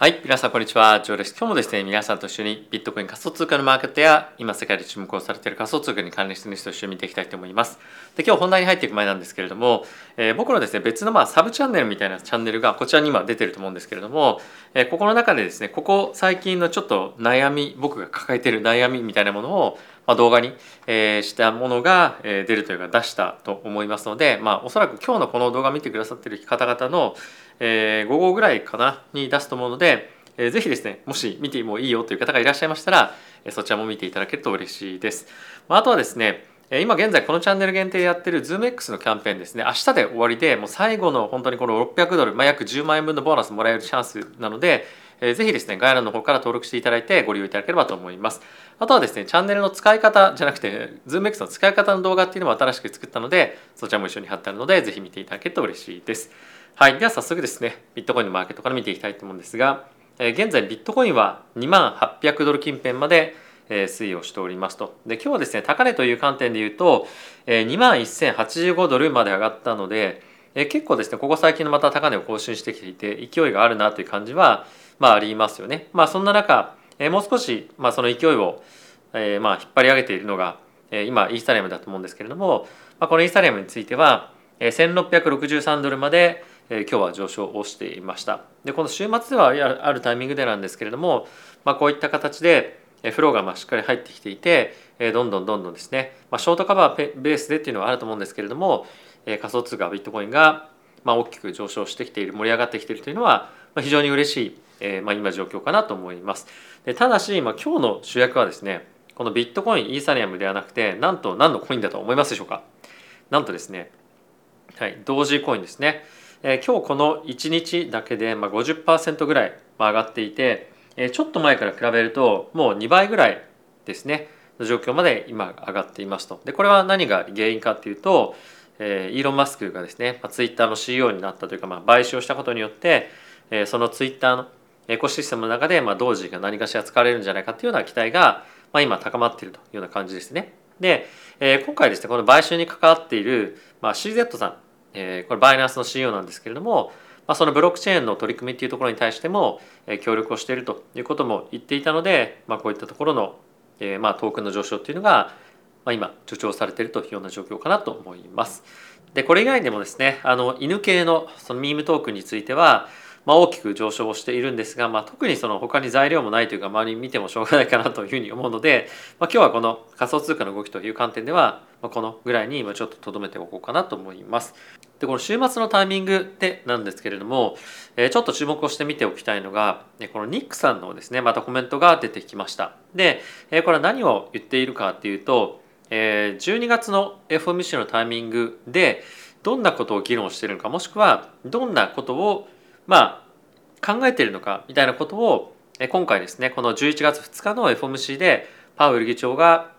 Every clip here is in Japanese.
はい、皆さんこんにちは、ジョーです。今日もですね、皆さんと一緒にビットコイン仮想通貨のマーケットや今世界で注目をされている仮想通貨に関連している人と一緒に見ていきたいと思います。で、今日本題に入っていく前なんですけれども、えー僕のですね、別のまあサブチャンネルみたいなチャンネルがこちらに今出てると思うんですけれども、えーここの中でですね、ここ最近のちょっと悩み、僕が抱えている悩みみたいなものを、まあ、動画に、えーしたものが、え出るというか出したと思いますので、まあ、おそらく今日のこの動画見てくださっている方々の、えー午後ぐらいかなに出すと思うので、えーぜひですねもし見てもいいよという方がいらっしゃいましたら、えーそちらも見ていただけると嬉しいです。まあ、あとはですね今現在このチャンネル限定やってる ZoomX のキャンペーンですね。明日で終わりでもう最後の本当にこの600ドル、まあ、約10万円分のボーナスもらえるチャンスなので、えーぜひですね概要欄の方から登録していただいてご利用いただければと思います。あとはですねチャンネルの使い方じゃなくて ZoomX の使い方の動画っていうのも新しく作ったのでそちらも一緒に貼ってあるのでぜひ見ていただけると嬉しいです。はいでは早速ですねビットコインのマーケットから見ていきたいと思うんですがえ現在ビットコインは2万800ドル近辺まで推移をしておりますと。で今日はですね高値という観点で言うと2万1085ドルまで上がったので結構ですねここ最近のまた高値を更新してきていて勢いがあるなという感じはまあありますよね。まあそんな中もう少しまあその勢いをえまあ引っ張り上げているのが今イーサリアムだと思うんですけれどもまあこのイーサリアムについては1663ドルまでえ今日は上昇をしていました。でこの週末ではあるタイミングでなんですけれども、まあ、こういった形でフローがまあしっかり入ってきていてどんどんどんどんですね、まあ、ショートカバーベースでっていうのはあると思うんですけれども仮想通貨ビットコインがまあ大きく上昇してきている盛り上がってきているというのは非常に嬉しいえまあ今状況かなと思います。でただしまあ今日の主役はですねこのビットコインイーサリアムではなくてなんと何のコインだと思いますでしょうか？なんとですねはい、同時コインですね、えー今日この1日だけで、まあ、50%ぐらい上がっていて、えーちょっと前から比べるともう2倍ぐらいですねの状況まで今上がっていますとでこれは何が原因かっていうと、えーイーロン・マスクがですね、まあ、ツイッターの CEO になったというか、まあ、買収をしたことによって、えーそのツイッターのエコシステムの中で、まあ、同時が何かしら使われるんじゃないかというような期待が、まあ、今高まっているというような感じですね。で、えー今回ですねこの買収に関わっている、まあ、CZ さんえこれバイナンスの CEO なんですけれども、まあ、そのブロックチェーンの取り組みっていうところに対しても、え協力をしているということも言っていたので、まあ、こういったところの、えまあ、トークンの上昇っていうのが、まあ、今助長されているというような状況かなと思います。でこれ以外でもですねあの犬系のそのミームトークンについては、まあ、大きく上昇をしているんですが、まあ、特にその他に材料もないというか周りに見てもしょうがないかなというふうに思うので、まあ、今日はこの仮想通貨の動きという観点では、まあ、このぐらいに今ちょっと留めておこうかなと思います。でこの週末のタイミングでなんですけれども、えーちょっと注目をして見ておきたいのがこのニックさんのですねまたコメントが出てきました。で、えーこれは何を言っているかっていうと、えー12月の FOMC のタイミングでどんなことを議論しているのかもしくはどんなことをまあ考えているのかみたいなことをえ今回ですねこの11月2日の FOMC でパウエル議長が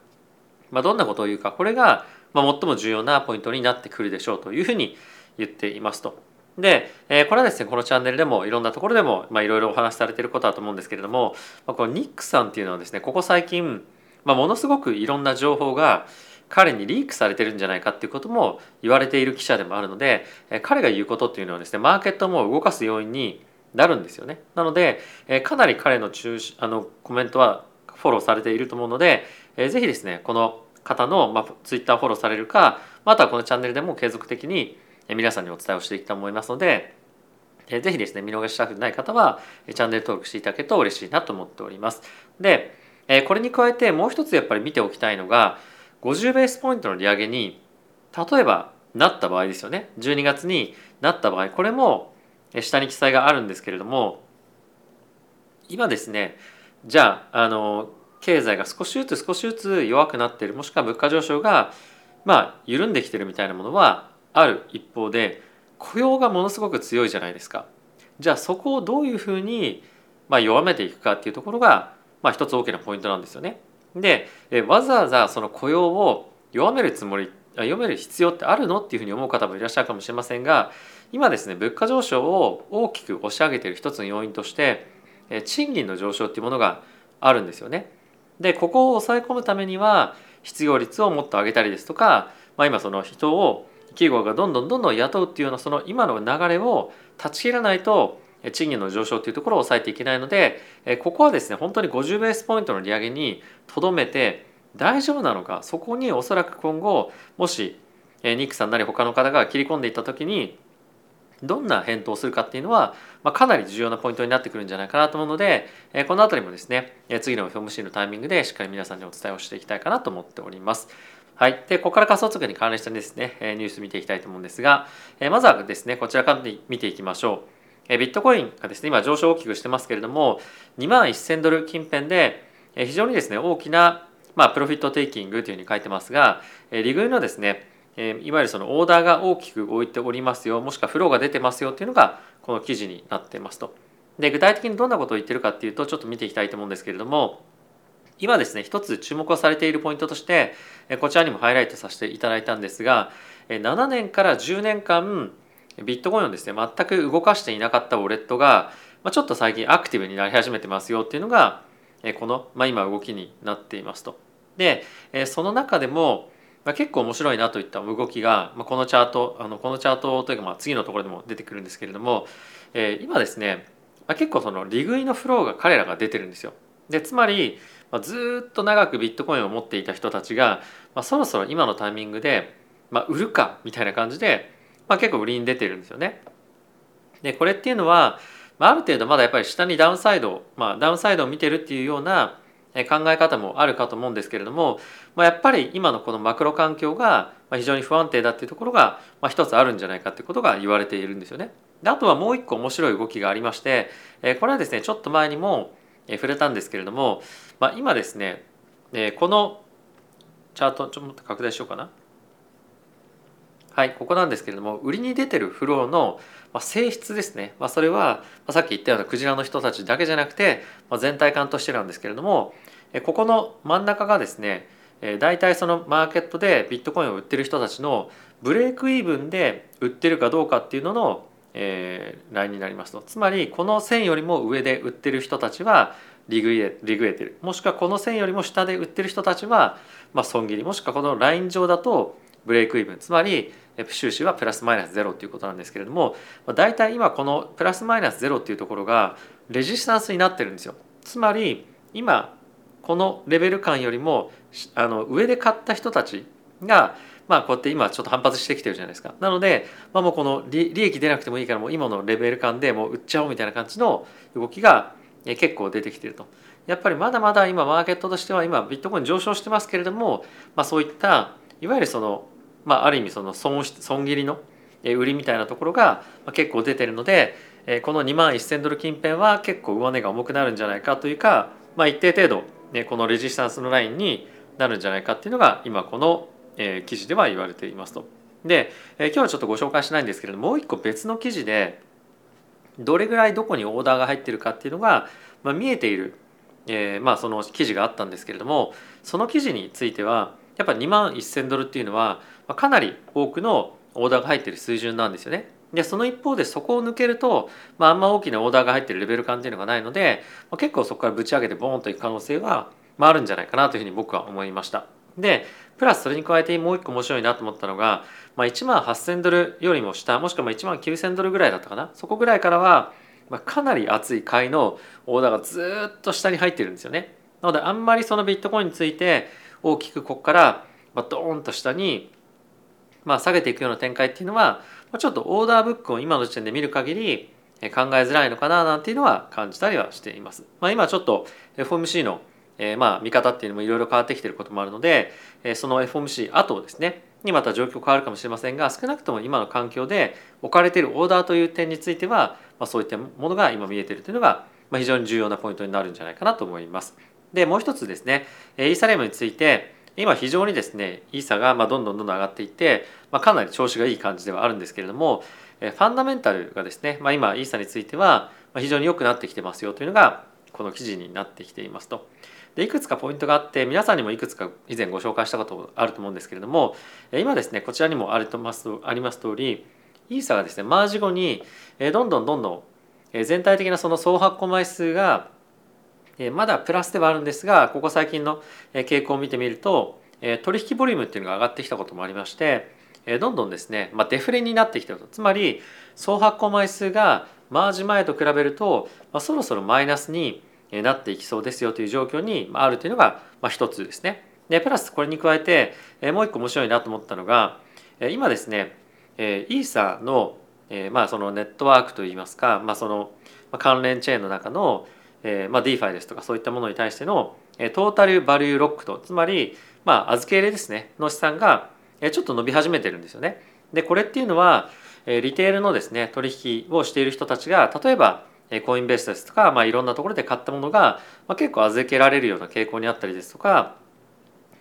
まあ、どんなことを言うかこれがまあ最も重要なポイントになってくるでしょうというふうに言っていますと。で、えこれはですねこのチャンネルでもいろんなところでもまあいろいろお話しされていることだと思うんですけれども、ま、このニックさんっていうのはですねここ最近、ま、ものすごくいろんな情報が彼にリークされてるんじゃないかっていうことも言われている記者でもあるので、彼が言うことっていうのはですねマーケットも動かす要因になるんですよね。なので、かなり彼の中あのコメントはフォローされていると思うので、えーぜひですねこの方の、まあ、ツイッターフォローされるかまたはこのチャンネルでも継続的に皆さんにお伝えをしていきたいと思いますので、えーぜひですね見逃したくない方はチャンネル登録していただけると嬉しいなと思っております。で、えーこれに加えてもう一つやっぱり見ておきたいのが50ベースポイントの利上げに例えばなった場合ですよね12月になった場合これも下に記載があるんですけれども今ですねじゃああの経済が少しずつ少しずつ弱くなっているもしくは物価上昇がまあ緩んできてるみたいなものはある一方で雇用がものすごく強いじゃないですか。じゃあそこをどういうふうにまあ弱めていくかっていうところがまあ一つ大きなポイントなんですよね。でえわざわざその雇用を弱めるつもりあ弱める必要ってあるのっていうふうに思う方もいらっしゃるかもしれませんが今ですね物価上昇を大きく押し上げている一つの要因として賃金の上昇っていうものがあるんですよね。でここを抑え込むためには失業率をもっと上げたりですとか、まあ、今その人を企業がどんどんどんどん雇うっていうようなその今の流れを断ち切らないと賃金の上昇というところを抑えていけないのでここはですね本当に50ベースポイントの利上げにとどめて大丈夫なのかそこにおそらく今後もしニックさんなり他の方が切り込んでいった時にどんな返答をするかっていうのは、まあ、かなり重要なポイントになってくるんじゃないかなと思うのでえこの辺りもですねえ次の FOMC のタイミングでしっかり皆さんにお伝えをしていきたいかなと思っております。はい。で、ここから仮想通貨に関連してですね、えニュース見ていきたいと思うんですが、えまずはですね、こちらから見ていきましょう。えビットコインがですね、今上昇大きくしてますけれども、2万1000ドル近辺で、え非常にですね、大きな、まあ、プロフィットテイキングというふうに書いてますが、え利食いのですね、いわゆるそのオーダーが大きく置いておりますよ、もしくはフローが出てますよっていうのが、この記事になってますと。で、具体的にどんなことを言ってるかっていうと、ちょっと見ていきたいと思うんですけれども、今ですね一つ注目をされているポイントとしてこちらにもハイライトさせていただいたんですが7年から10年間ビットコインをですね全く動かしていなかったウォレットがちょっと最近アクティブになり始めてますよっていうのがこの、まあ、今動きになっていますと。でその中でもま結構面白いなといった動きがまこのチャートあのこのチャートというかまあ次のところでも出てくるんですけれどもえ今ですねま結構その利食いのフローが彼らが出てるんですよ。でつまりまあ、ずっと長くビットコインを持っていた人たちが、まあ、そろそろ今のタイミングで、まあ、売るかみたいな感じで、まあ、結構売りに出てるんですよね。でこれっていうのは、まあ、ある程度まだやっぱり下にダウンサイド、まあ、ダウンサイドを見てるっていうような考え方もあるかと思うんですけれども、まあ、やっぱり今のこのマクロ環境が非常に不安定だっていうところが、一つあるんじゃないかっていうことが言われているんですよね。であとはもう一個面白い動きがありましてこれはですねちょっと前にも触れたんですけれども、まあ、今ですねこのチャートちょっと拡大しようかな。はいここなんですけれども売りに出てるフローの性質ですね、まあ、それはさっき言ったようなクジラの人たちだけじゃなくてま全体感としてなんですけれどもここの真ん中がですね大体そのマーケットでビットコインを売ってる人たちのブレイクイーブンで売ってるかどうかっていうののえー、ラインになりますと。つまりこの線よりも上で売ってる人たちはリグエリグエてる。もしくはこの線よりも下で売ってる人たちは、まあ、損切り。もしくはこのライン上だとブレイクイブンつまり収支はプラスマイナスゼロということなんですけれども大体今このプラスマイナスゼロっていうところがレジスタンスになってるんですよ。つまり今このレベル感よりもあの上で買った人たちがまあこうやって今ちょっと反発してきてるじゃないですか。なので、まあ、もうこの利益出なくてもいいからもう今のレベル感でもう売っちゃおうみたいな感じの動きが結構出てきてると。やっぱりまだまだ今マーケットとしては今ビットコイン上昇してますけれども、まあ、そういったいわゆるその、まあ、ある意味その損損切りの売りみたいなところが結構出てるのでこの2万1,000ドル近辺は結構上値が重くなるんじゃないかというか、まあ、一定程度ねこのレジスタンスのラインになるんじゃないかっていうのが今この、記事では言われていますと。で、今日はちょっとご紹介しないんですけれどももう一個別の記事でどれぐらいどこにオーダーが入ってるかっていうのが、まあ、見えている、えー、まあ、その記事があったんですけれどもその記事についてはやっぱ2万1,000ドルっていうのは、かなり多くのオーダーが入ってる水準なんですよね。でその一方でそこを抜けると、まあ、あんま大きなオーダーが入ってるレベル感っていうのがないので、まあ、結構そこからぶち上げてボーンといく可能性は、まあ、あるんじゃないかなというふうに僕は思いました。でプラスそれに加えてもう一個面白いなと思ったのが、まあ、1万8000ドルよりも下もしくは1万9000ドルぐらいだったかなそこぐらいからは、まあ、かなり熱い買いのオーダーがずっと下に入ってるんですよね。なのであんまりそのビットコインについて大きくここからドーンと下にまあ下げていくような展開っていうのはちょっとオーダーブックを今の時点で見る限り考えづらいのかななんていうのは感じたりはしています。まあ、今ちょっと FOMC のえー、まあ見方っていうのもいろいろ変わってきてることもあるので、えー、その FOMC 後ですねにまた状況変わるかもしれませんが少なくとも今の環境で置かれているオーダーという点については、まあ、そういったものが今見えているというのが、まあ、非常に重要なポイントになるんじゃないかなと思います。でもう一つですねイーサレムについて今非常にですねイーサがまどんどんどんどん上がっていて、まあ、かなり調子がいい感じではあるんですけれどもファンダメンタルがですね、まあ、今イーサについては非常に良くなってきてますよというのがこの記事になってきていますと。でいくつかポイントがあって皆さんにもいくつか以前ご紹介したことあると思うんですけれども今ですねこちらにもありますあります通りイーサがですねマージ後にどんどんどんどん全体的なその総発行枚数がまだプラスではあるんですがここ最近の傾向を見てみると取引ボリュームっていうのが上がってきたこともありましてどんどんですね、まあ、デフレになってきてるとつまり総発行枚数がマージ前と比べると、まあ、そろそろマイナスになっていきそうですよという状況にあるというのが一つですね。でプラスこれに加えてもう一個面白いなと思ったのが今ですねイーサのまあそのネットワークといいますか、まあ、その関連チェーンの中のまあ DeFi ですとかそういったものに対してのトータルバリューロックとつまりまあ預け入れですねの資産がちょっと伸び始めてるんですよね。でこれっていうのはリテールのですね取引をしている人たちが例えばコインベースですとか、まあ、いろんなところで買ったものが、まあ、結構預けられるような傾向にあったりですとか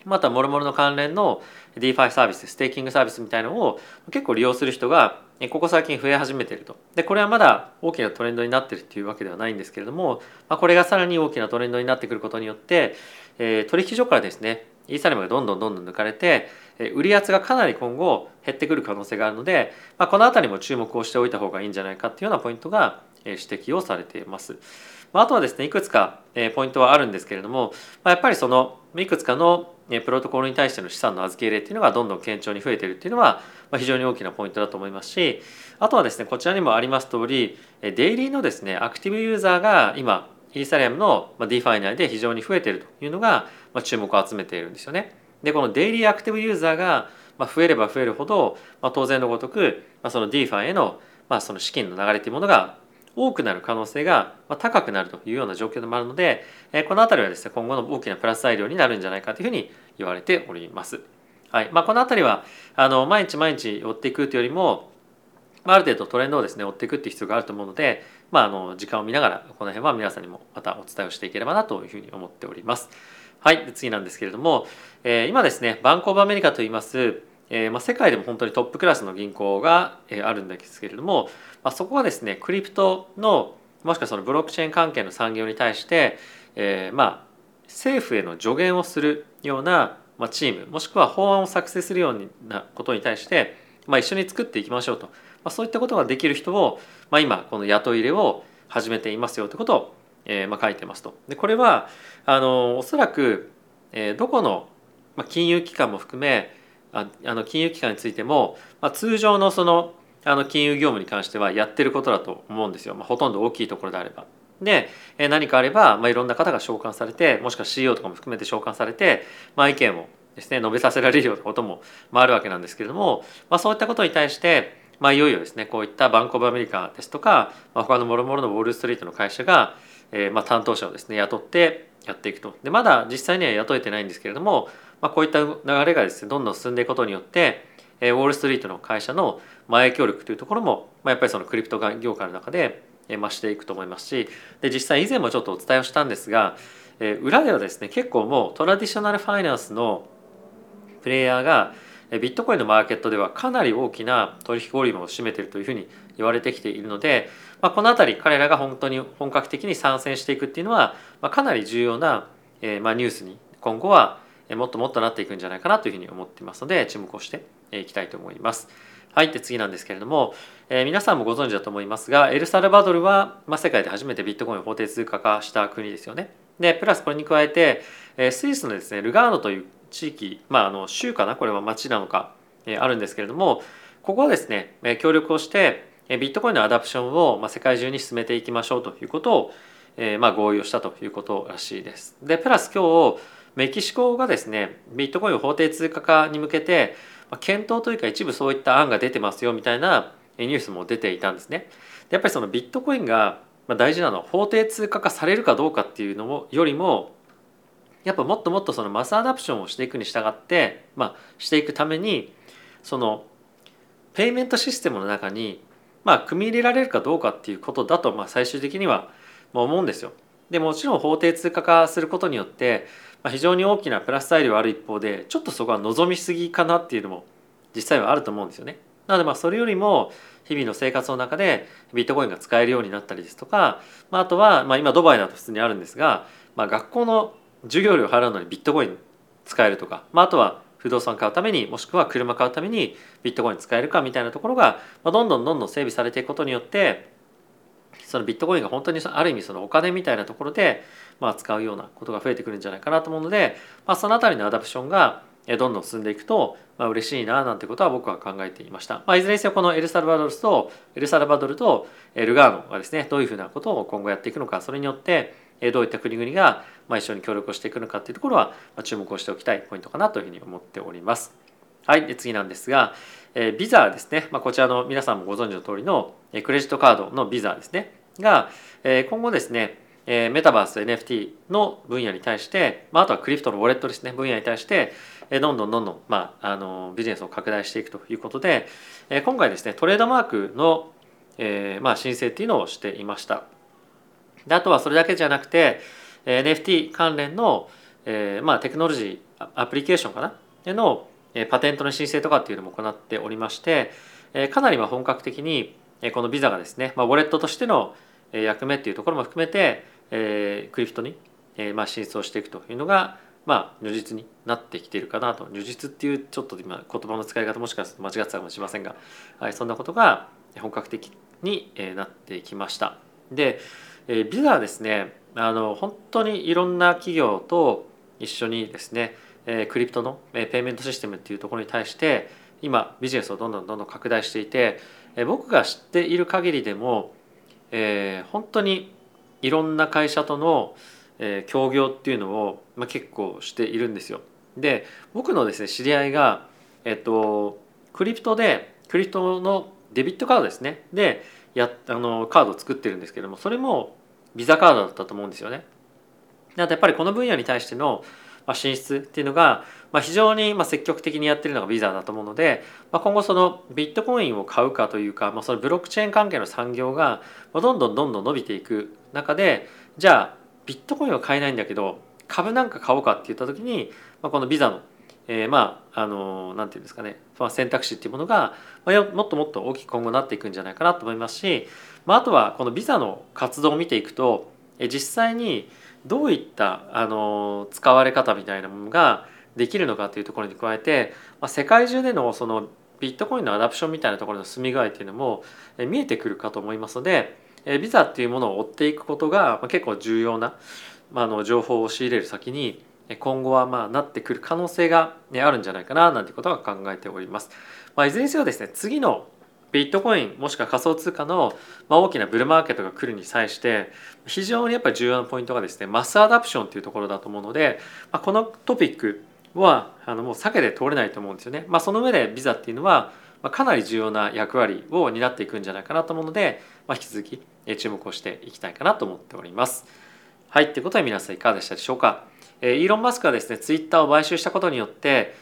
またもろもろの関連の DeFi サービスステーキングサービスみたいのを結構利用する人がここ最近増え始めているとでこれはまだ大きなトレンドになっているっていうわけではないんですけれども、まあ、これがさらに大きなトレンドになってくることによって、えー、取引所からですねイーサリアムがどんどんどんどん抜かれてえ売り圧がかなり今後減ってくる可能性があるので、まあ、この辺りも注目をしておいた方がいいんじゃないかっていうようなポイントが指摘をされています。まあとはですねいくつかポイントはあるんですけれどもまやっぱりそのいくつかのプロトコルに対しての資産の預け入れっていうのがどんどん堅調に増えているっていうのは非常に大きなポイントだと思いますしあとはですねこちらにもあります通りデイリーのですねアクティブユーザーが今イーサリアムの DeFi 内で非常に増えているというのが注目を集めているんですよね。でこのデイリーアクティブユーザーが増えれば増えるほど当然のごとくその DeFi へのその資金の流れというものが多くなる可能性が高くなるというような状況でもあるのでこの辺りはですね今後の大きなプラス材料になるんじゃないかというふうに言われております。はいまあ、この辺りはあの毎日毎日追っていくというよりもある程度トレンドをですね追っていくっていう必要があると思うので、まあ、あの時間を見ながらこの辺は皆さんにもまたお伝えをしていければなというふうに思っております。はい、次なんですけれども、えー、今ですねバンコブアメリカといいますえーまあ、世界でも本当にトップクラスの銀行が、えー、あるんですけれども、まあ、そこはですねクリプトのもしくはそのブロックチェーン関係の産業に対して、えー、まあ政府への助言をするような、まあ、チームもしくは法案を作成するようなことに対して、まあ、一緒に作っていきましょうと、まあ、そういったことができる人を、まあ、今この雇い入れを始めていますよということを、えーまあ、書いてますと。でこれはあのおそらく、えー、どこの金融機関も含めああの金融機関についても、まあ、通常のそのあの金融業務に関してはやってることだと思うんですよ、まあ、ほとんど大きいところであれば。で何かあれば、まあ、いろんな方が召喚されてもしくは CEO とかも含めて召喚されて、まあ、意見をですね述べさせられるようなことも、あ、あるわけなんですけれども、まあ、そういったことに対して、まあ、いよいよですねこういったバンコブアメリカですとか、まあ、他のもろもろのウォール・ストリートの会社が、えー、まあ担当者をですね雇ってやっていくと。でまだ実際には雇えてないんですけれども、まあ、こういった流れがですねどんどん進んでいくことによってウォール・ストリートの会社の影響力というところも、まあ、やっぱりそのクリプト業界の中で増していくと思いますしで実際以前もちょっとお伝えをしたんですが裏ではですね結構もうトラディショナルファイナンスのプレイヤーがビットコインのマーケットではかなり大きな取引ボリュームを占めているというふうに言われてきているので、まあ、この辺り彼らが本当に本格的に参戦していくっていうのは、まあ、かなり重要な、えー、まあニュースに今後はもっともっとなっていくんじゃないかなというふうに思っていますので注目をしていきたいと思います。はい、で次なんですけれども、えー、皆さんもご存知だと思いますがエルサルバドルは、まあ、世界で初めてビットコインを法定通貨化した国ですよね。でプラスこれに加えて、えー、スイスのですねルガーノという地域、まあ、あの州かな？これは町なのか、えー、あるんですけれどもここはですね、えー、協力をしてえビットコインのアダプションを、まあ、世界中に進めていきましょうということを、えーまあ、合意をしたということらしいです。でプラス今日メキシコがですねビットコインを法定通貨化に向けて検討というか一部そういった案が出てますよみたいなニュースも出ていたんですね。やっぱりそのビットコインが大事なのは法定通貨化されるかどうかっていうのもよりもやっぱもっともっとそのマスアダプションをしていくに従って、まあ、していくためにそのペイメントシステムの中に、まあ、組み入れられるかどうかっていうことだと、まあ、最終的には思うんですよ。でもちろん法定通貨化することによってまあ非常に大きなプラス材料ある一方でちょっとそこは望みすぎかなっていうのも実際はあると思うんですよね。なのでまあそれよりも日々の生活の中でビットコインが使えるようになったりですとか、まあ、あとはまあ今ドバイだと普通にあるんですが、まあ、学校の授業料払うのにビットコイン使えるとか、まあ、あとは不動産買うためにもしくは車買うためにビットコイン使えるかみたいなところが、まあ、どんどんどんどん整備されていくことによってそのビットコインが本当にある意味そのお金みたいなところでまあ使うようなことが増えてくるんじゃないかなと思うので、まあ、その辺りのアダプションがどんどん進んでいくと、まあ嬉しいななんてことは僕は考えていました。まあ、いずれにせよこのエルサルバドルとエルサルバドルとルガーノがですねどういうふうなことを今後やっていくのかそれによってどういった国々が一緒に協力をしていくのかっていうところは注目をしておきたいポイントかなというふうに思っております。はい、で次なんですが、えビザですね、まあ、こちらの皆さんもご存知の通りのクレジットカードのビザですねが、え今後ですねえメタバース NFT の分野に対して、まあ、あとはクリプトのウォレットですね。分野に対して、えどんどんどんどん、まあ、あのビジネスを拡大していくということで、え今回ですねトレードマークの、えまあ、申請っていうのをしていました。であとはそれだけじゃなくて NFT 関連の、えまあ、テクノロジーアプリケーションかな？へのパテントの申請とかっていうのも行っておりましてえかなりま本格的にこのビザがですね、まあ、ウォレットとしての役目っていうところも含めてえー、クリプトに、えーまあ、進出をしていくというのが、まあ、如実になってきているかなと如実っていうちょっと今言葉の使い方もしかすると間違ってたかもしれませんが、はい、そんなことが本格的になってきました。で、えー、ビザはですねあの本当にいろんな企業と一緒にですね、えー、クリプトのペイメントシステムっていうところに対して今ビジネスをどんどんどんどん拡大していて、えー、僕が知っている限りでも、えー、本当にいろんな会社との、えー、協業っていうのを、まあ、結構しているんですよ。で僕のですね知り合いが、えっと、クリプトでクリプトのデビットカードですねでやあのカードを作ってるんですけどもそれもビザカードだったと思うんですよね。なのでやっぱりこの分野に対しての進出っていうのが非常に積極的にやってるのがビザだと思うので今後そのビットコインを買うかというかそのブロックチェーン関係の産業がどんどんどんどん伸びていく中でじゃあビットコインは買えないんだけど株なんか買おうかって言った時にこのビザのえー、まああのなんていうんですかね、まあ、選択肢っていうものが、まあ、もっともっと大きく今後なっていくんじゃないかなと思いますし、まあ、あとはこのビザの活動を見ていくと、実際にどういったあの使われ方みたいなものができるのかというところに加えて、まあ、世界中でのそのビットコインのアダプションみたいなところの進み具合っていうのも見えてくるかと思いますのでビザっていうものを追っていくことが結構重要な、まあ、の情報を仕入れる先に今後はまあなってくる可能性がねあるんじゃないかななんてことは考えております。まあ、いずれにせよですね次のビットコインもしくは仮想通貨の大きなブルーマーケットが来るに際して非常にやっぱり重要なポイントがですねマスアダプションっていうところだと思うのでこのトピックはあのもう避けて通れないと思うんですよね。まあ、その上でビザっていうのはかなり重要な役割を担っていくんじゃないかなと思うので、まあ、引き続き注目をしていきたいかなと思っております。はい、ということで皆さんいかがでしたでしょうか？イーロン・マスクはですねツイッターを買収したことによって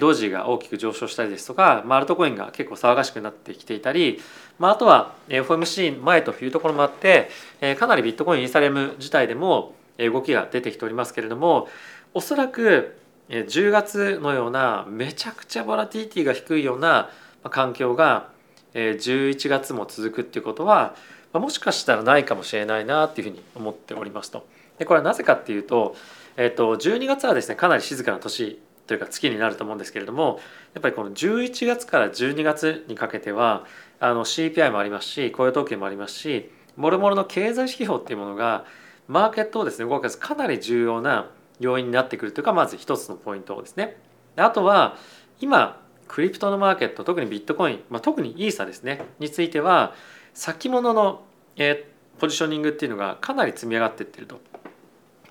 同時が大きく上昇したりですとか、まあ、アルトコインが結構騒がしくなってきていたり、まあ、あとは FOMC 前というところもあってかなりビットコインイーサレム自体でも動きが出てきておりますけれどもおそらく10月のようなめちゃくちゃボラティティが低いような環境が11月も続くっていうことはもしかしたらないかもしれないなっていうふうに思っておりますと。でこれはなぜかっていうと、えっと、12月はですねかなり静かな年というか月になると思うんですけれどもやっぱりこの11月から12月にかけてはあの CPI もありますし雇用統計もありますしもろもろの経済指標っていうものがマーケットをですね動かすかなり重要な要因になってくるというかまず一つのポイントですね。あとは今クリプトのマーケット特にビットコイン、まあ、特にイーサですねについては先物の、えー、ポジショニングっていうのがかなり積み上がっていってると。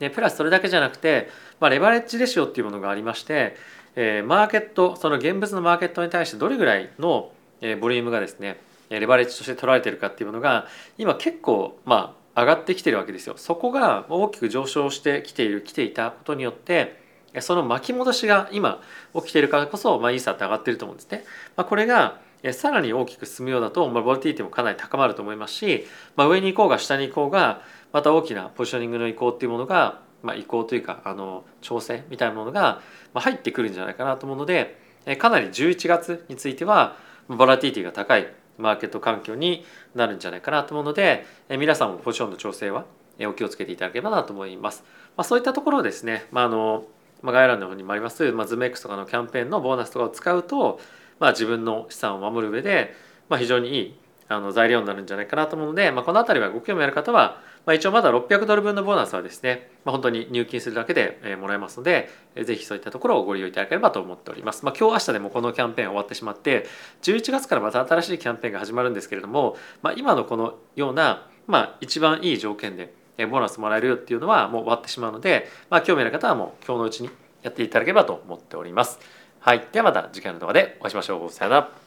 でプラスそれだけじゃなくて、まあ、レバレッジレシオっていうものがありまして、えー、マーケットその現物のマーケットに対してどれぐらいの、えー、ボリュームがですねレバレッジとして取られてるかっていうものが今結構まあ上がってきてるわけですよ。そこが大きく上昇してきている来ていたことによってその巻き戻しが今起きているからこそ、まあ、イーサって上がってると思うんですね。まあ、これがさらに大きく進むようだと、まあ、ボラティティもかなり高まると思いますし、まあ、上に行こうが下に行こうがまた大きなポジショニングの移行っていうものが、まあ、移行というかあの調整みたいなものが入ってくるんじゃないかなと思うのでかなり11月についてはボラティリティが高いマーケット環境になるんじゃないかなと思うので皆さんもポジションの調整はお気をつけていただければなと思います。まあ、そういったところですね、まああのまあ、概要欄の方にもあります、まあ、 Zoomex とかのキャンペーンのボーナスとかを使うと、まあ、自分の資産を守る上で、まあ、非常にいいあの材料になるんじゃないかなと思うので、まあ、この辺りはご興味ある方はまあ、一応まだ600ドル分のボーナスはですね、まあ、本当に入金するだけでもらえますのでぜひそういったところをご利用いただければと思っております。まあ、今日明日でもこのキャンペーン終わってしまって11月からまた新しいキャンペーンが始まるんですけれども、まあ、今のこのような、まあ、一番いい条件でボーナスもらえるよっていうのはもう終わってしまうので、まあ、興味ある方はもう今日のうちにやっていただければと思っております。はい。ではまた次回の動画でお会いしましょう。さよなら。